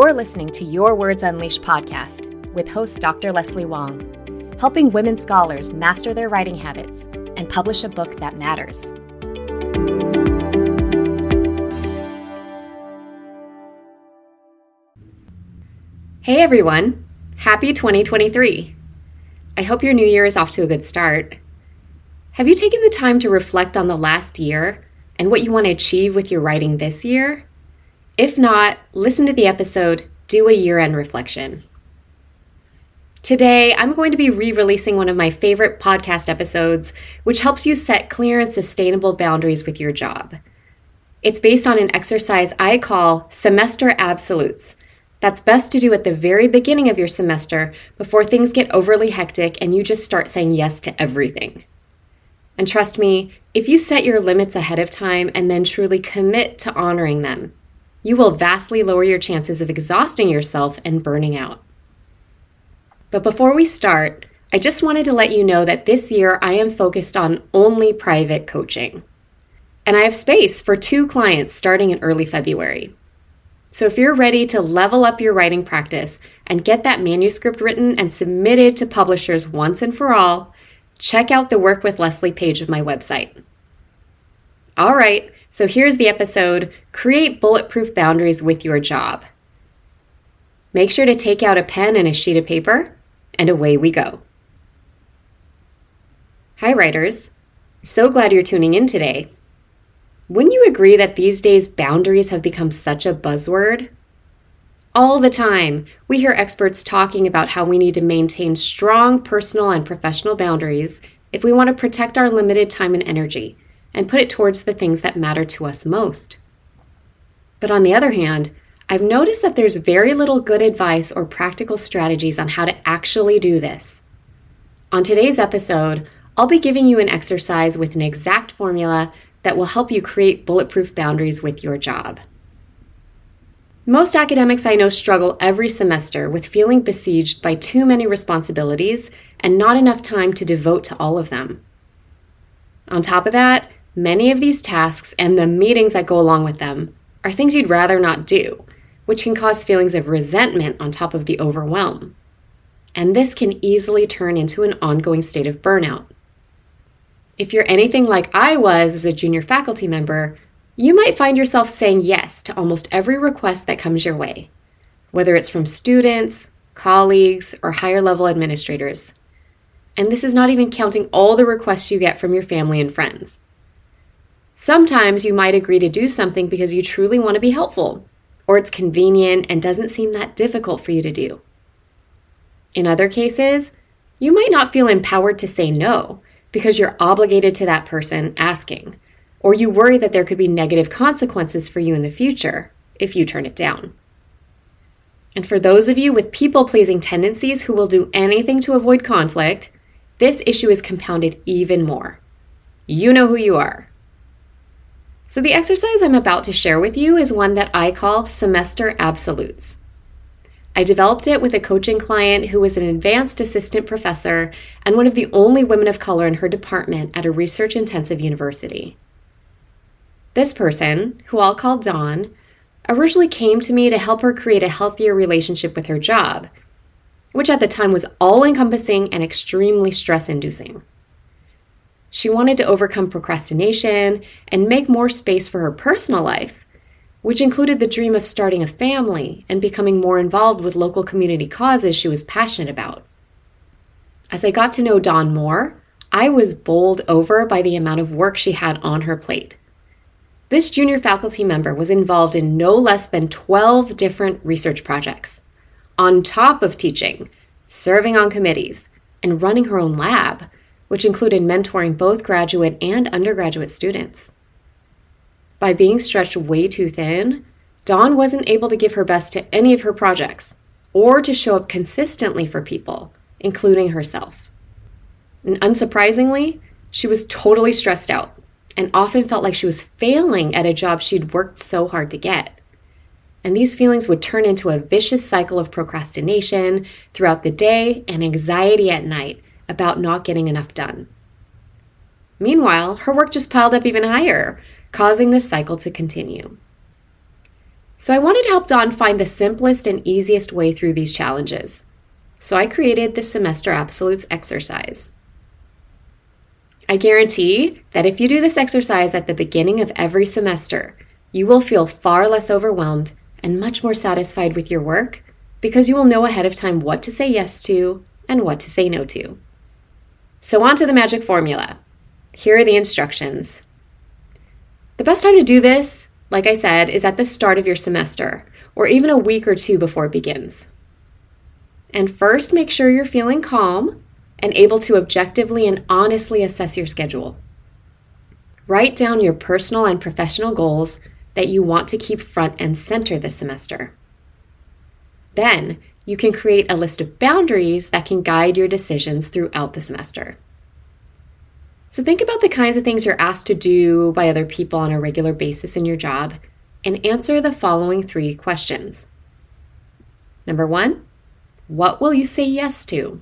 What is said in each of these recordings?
You're listening to Your Words Unleashed podcast with host Dr. Leslie Wong, helping women scholars master their writing habits and publish a book that matters. Hey everyone, happy 2023. I hope your new year is off to a good start. Have you taken the time to reflect on the last year and what you want to achieve with your writing this year? If not, listen to the episode, Do a Year End Reflection. Today, I'm going to be re releasing one of my favorite podcast episodes, which helps you set clear and sustainable boundaries with your job. It's based on an exercise I call semester absolutes. That's best to do at the very beginning of your semester before things get overly hectic and you just start saying yes to everything. And trust me, if you set your limits ahead of time and then truly commit to honoring them, you will vastly lower your chances of exhausting yourself and burning out. But before we start, I just wanted to let you know that this year I am focused on only private coaching. And I have space for two clients starting in early February. So if you're ready to level up your writing practice and get that manuscript written and submitted to publishers once and for all, check out the Work with Leslie page of my website. All right, so here's the episode Create Bulletproof Boundaries with Your Job. Make sure to take out a pen and a sheet of paper, and away we go. Hi, writers. So glad you're tuning in today. Wouldn't you agree that these days boundaries have become such a buzzword? All the time, we hear experts talking about how we need to maintain strong personal and professional boundaries if we want to protect our limited time and energy and put it towards the things that matter to us most. But on the other hand, I've noticed that there's very little good advice or practical strategies on how to actually do this. On today's episode, I'll be giving you an exercise with an exact formula that will help you create bulletproof boundaries with your job. Most academics I know struggle every semester with feeling besieged by too many responsibilities and not enough time to devote to all of them. On top of that, Many of these tasks and the meetings that go along with them are things you'd rather not do, which can cause feelings of resentment on top of the overwhelm. And this can easily turn into an ongoing state of burnout. If you're anything like I was as a junior faculty member, you might find yourself saying yes to almost every request that comes your way, whether it's from students, colleagues, or higher level administrators. And this is not even counting all the requests you get from your family and friends. Sometimes you might agree to do something because you truly want to be helpful, or it's convenient and doesn't seem that difficult for you to do. In other cases, you might not feel empowered to say no because you're obligated to that person asking, or you worry that there could be negative consequences for you in the future if you turn it down. And for those of you with people pleasing tendencies who will do anything to avoid conflict, this issue is compounded even more. You know who you are. So, the exercise I'm about to share with you is one that I call semester absolutes. I developed it with a coaching client who was an advanced assistant professor and one of the only women of color in her department at a research intensive university. This person, who I'll call Dawn, originally came to me to help her create a healthier relationship with her job, which at the time was all encompassing and extremely stress inducing. She wanted to overcome procrastination and make more space for her personal life, which included the dream of starting a family and becoming more involved with local community causes she was passionate about. As I got to know Dawn more, I was bowled over by the amount of work she had on her plate. This junior faculty member was involved in no less than 12 different research projects, on top of teaching, serving on committees, and running her own lab which included mentoring both graduate and undergraduate students. By being stretched way too thin, Dawn wasn't able to give her best to any of her projects or to show up consistently for people, including herself. And unsurprisingly, she was totally stressed out and often felt like she was failing at a job she'd worked so hard to get. And these feelings would turn into a vicious cycle of procrastination throughout the day and anxiety at night about not getting enough done. Meanwhile, her work just piled up even higher, causing this cycle to continue. So I wanted to help Dawn find the simplest and easiest way through these challenges. So I created the Semester Absolutes exercise. I guarantee that if you do this exercise at the beginning of every semester, you will feel far less overwhelmed and much more satisfied with your work because you will know ahead of time what to say yes to and what to say no to. So, on to the magic formula. Here are the instructions. The best time to do this, like I said, is at the start of your semester or even a week or two before it begins. And first, make sure you're feeling calm and able to objectively and honestly assess your schedule. Write down your personal and professional goals that you want to keep front and center this semester. Then, you can create a list of boundaries that can guide your decisions throughout the semester. So, think about the kinds of things you're asked to do by other people on a regular basis in your job and answer the following three questions. Number one, what will you say yes to?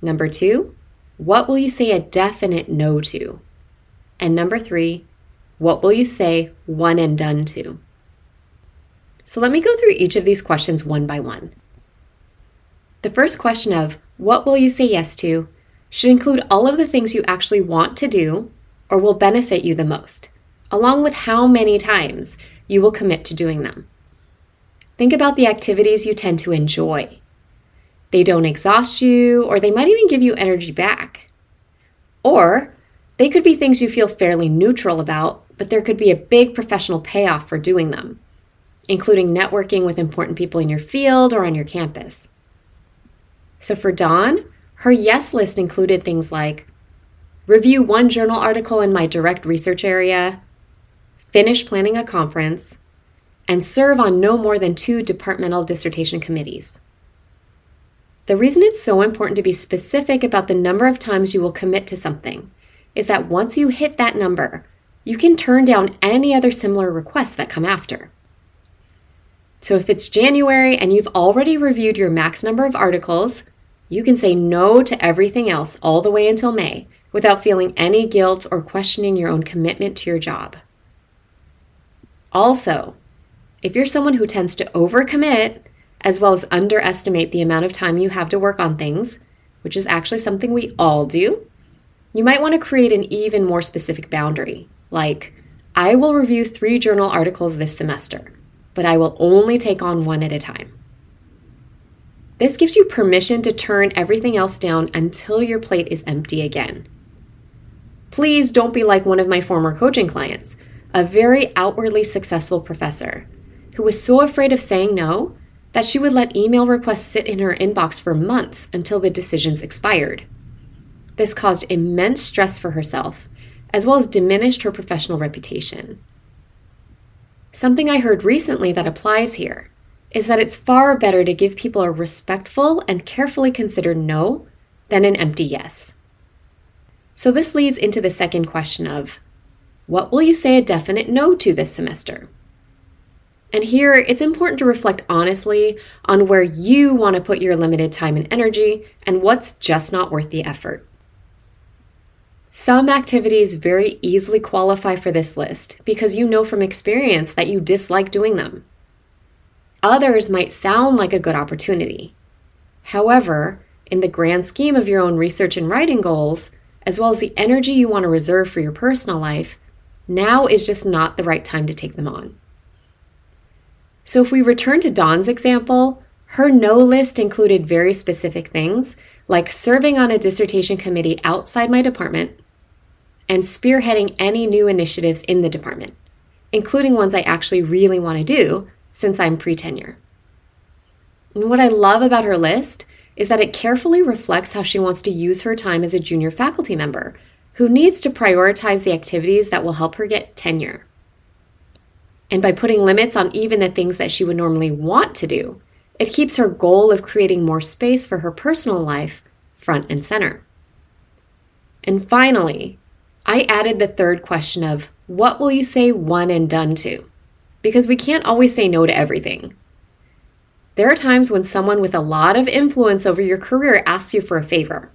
Number two, what will you say a definite no to? And number three, what will you say one and done to? So let me go through each of these questions one by one. The first question of what will you say yes to should include all of the things you actually want to do or will benefit you the most, along with how many times you will commit to doing them. Think about the activities you tend to enjoy. They don't exhaust you, or they might even give you energy back. Or they could be things you feel fairly neutral about, but there could be a big professional payoff for doing them including networking with important people in your field or on your campus. So for Dawn, her yes list included things like review one journal article in my direct research area, finish planning a conference, and serve on no more than two departmental dissertation committees. The reason it's so important to be specific about the number of times you will commit to something is that once you hit that number, you can turn down any other similar requests that come after. So if it's January and you've already reviewed your max number of articles, you can say no to everything else all the way until May without feeling any guilt or questioning your own commitment to your job. Also, if you're someone who tends to overcommit as well as underestimate the amount of time you have to work on things, which is actually something we all do, you might want to create an even more specific boundary, like, I will review three journal articles this semester but I will only take on one at a time. This gives you permission to turn everything else down until your plate is empty again. Please don't be like one of my former coaching clients, a very outwardly successful professor, who was so afraid of saying no that she would let email requests sit in her inbox for months until the decisions expired. This caused immense stress for herself, as well as diminished her professional reputation. Something I heard recently that applies here is that it's far better to give people a respectful and carefully considered no than an empty yes. So, this leads into the second question of what will you say a definite no to this semester? And here, it's important to reflect honestly on where you want to put your limited time and energy and what's just not worth the effort. Some activities very easily qualify for this list because you know from experience that you dislike doing them. Others might sound like a good opportunity. However, in the grand scheme of your own research and writing goals, as well as the energy you want to reserve for your personal life, now is just not the right time to take them on. So, if we return to Dawn's example, her no list included very specific things like serving on a dissertation committee outside my department and spearheading any new initiatives in the department, including ones I actually really want to do since I'm pre tenure. And what I love about her list is that it carefully reflects how she wants to use her time as a junior faculty member who needs to prioritize the activities that will help her get tenure. And by putting limits on even the things that she would normally want to do, it keeps her goal of creating more space for her personal life front and center. And finally, I added the third question of what will you say one and done to? Because we can't always say no to everything. There are times when someone with a lot of influence over your career asks you for a favor.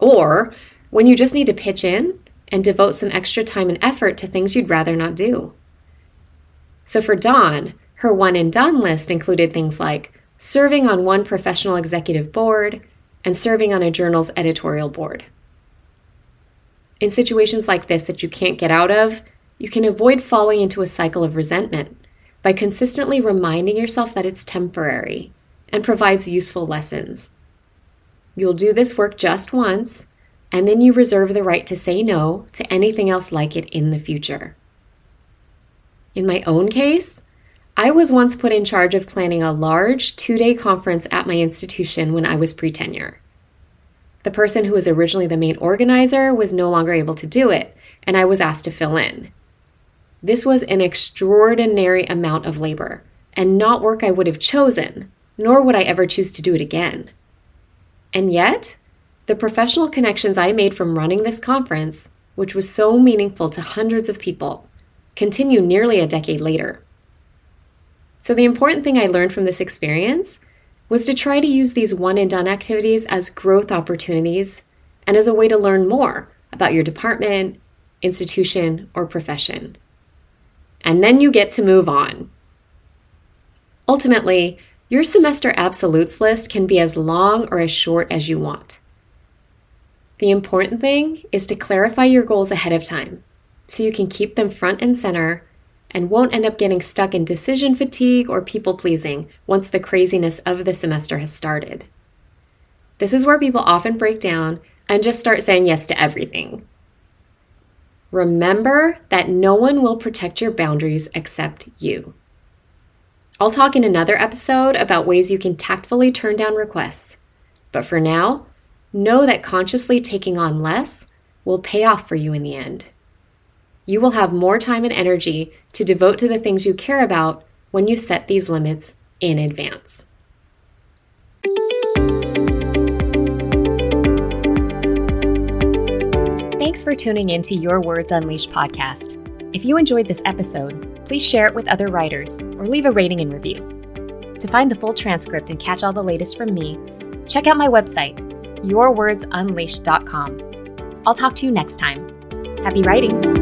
Or when you just need to pitch in and devote some extra time and effort to things you'd rather not do. So for Dawn, her one and done list included things like serving on one professional executive board and serving on a journal's editorial board. In situations like this that you can't get out of, you can avoid falling into a cycle of resentment by consistently reminding yourself that it's temporary and provides useful lessons. You'll do this work just once, and then you reserve the right to say no to anything else like it in the future. In my own case, I was once put in charge of planning a large two day conference at my institution when I was pre tenure. The person who was originally the main organizer was no longer able to do it, and I was asked to fill in. This was an extraordinary amount of labor, and not work I would have chosen, nor would I ever choose to do it again. And yet, the professional connections I made from running this conference, which was so meaningful to hundreds of people, continue nearly a decade later. So, the important thing I learned from this experience was to try to use these one and done activities as growth opportunities and as a way to learn more about your department, institution, or profession and then you get to move on. Ultimately, your semester absolutes list can be as long or as short as you want. The important thing is to clarify your goals ahead of time so you can keep them front and center and won't end up getting stuck in decision fatigue or people pleasing once the craziness of the semester has started. This is where people often break down and just start saying yes to everything Remember that no one will protect your boundaries except you. I'll talk in another episode about ways you can tactfully turn down requests. But for now, know that consciously taking on less will pay off for you in the end. You will have more time and energy to devote to the things you care about when you set these limits in advance. Thanks for tuning in to Your Words Unleashed podcast. If you enjoyed this episode, please share it with other writers or leave a rating and review. To find the full transcript and catch all the latest from me, check out my website, yourwordsunleashed.com. I'll talk to you next time. Happy writing!